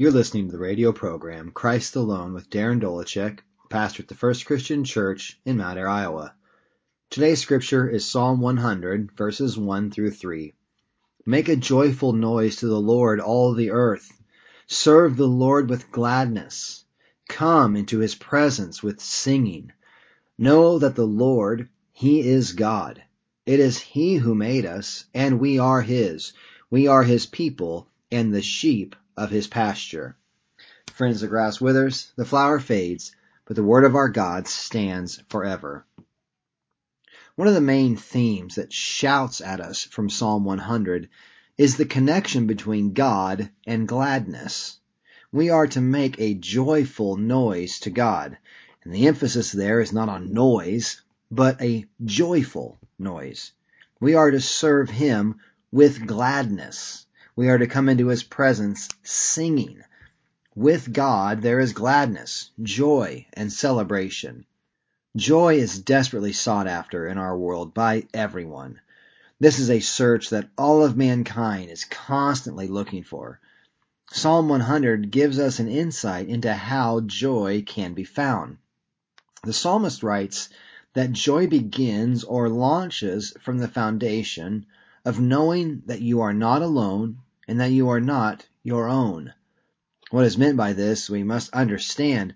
You're listening to the radio program Christ Alone with Darren Dolachek, pastor at the First Christian Church in Mount Ayr, Iowa. Today's scripture is Psalm 100, verses 1 through 3. Make a joyful noise to the Lord, all the earth. Serve the Lord with gladness. Come into his presence with singing. Know that the Lord, he is God. It is he who made us, and we are his. We are his people and the sheep of his pasture. Friends, the grass withers, the flower fades, but the word of our God stands forever. One of the main themes that shouts at us from Psalm 100 is the connection between God and gladness. We are to make a joyful noise to God, and the emphasis there is not on noise, but a joyful noise. We are to serve Him with gladness. We are to come into His presence singing. With God there is gladness, joy, and celebration. Joy is desperately sought after in our world by everyone. This is a search that all of mankind is constantly looking for. Psalm 100 gives us an insight into how joy can be found. The psalmist writes that joy begins or launches from the foundation of knowing that you are not alone and that you are not your own. What is meant by this, we must understand.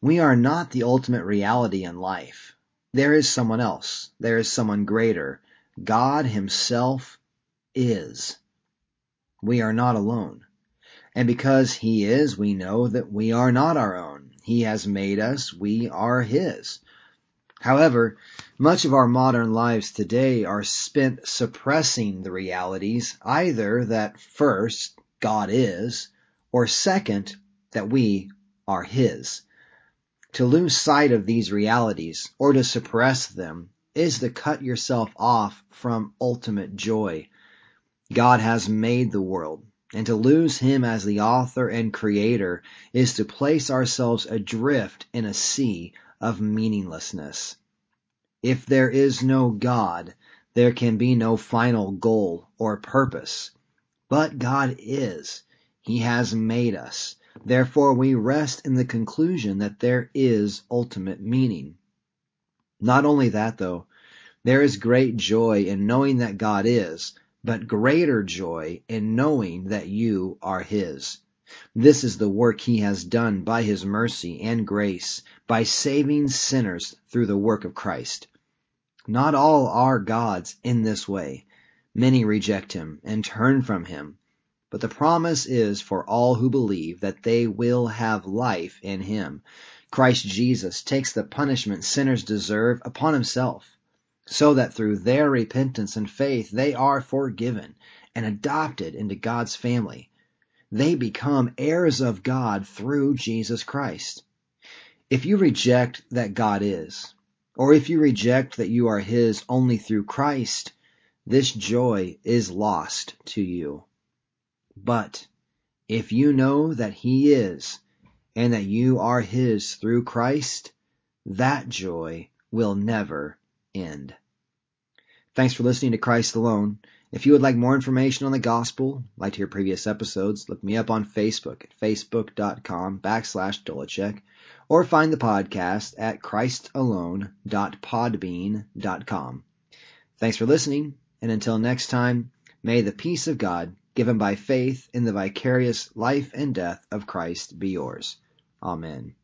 We are not the ultimate reality in life. There is someone else. There is someone greater. God Himself is. We are not alone. And because He is, we know that we are not our own. He has made us. We are His. However, much of our modern lives today are spent suppressing the realities, either that first, God is, or second, that we are His. To lose sight of these realities, or to suppress them, is to cut yourself off from ultimate joy. God has made the world, and to lose Him as the author and creator is to place ourselves adrift in a sea of meaninglessness. If there is no God, there can be no final goal or purpose. But God is. He has made us. Therefore we rest in the conclusion that there is ultimate meaning. Not only that though, there is great joy in knowing that God is, but greater joy in knowing that you are His. This is the work he has done by his mercy and grace, by saving sinners through the work of Christ. Not all are God's in this way. Many reject him and turn from him. But the promise is for all who believe that they will have life in him. Christ Jesus takes the punishment sinners deserve upon himself, so that through their repentance and faith they are forgiven and adopted into God's family they become heirs of God through Jesus Christ. If you reject that God is, or if you reject that you are His only through Christ, this joy is lost to you. But if you know that He is, and that you are His through Christ, that joy will never end. Thanks for listening to Christ Alone. If you would like more information on the gospel, like to hear previous episodes, look me up on Facebook at facebook.com backslash Dolachek, or find the podcast at christalone.podbean.com. Thanks for listening, and until next time, may the peace of God, given by faith in the vicarious life and death of Christ, be yours. Amen.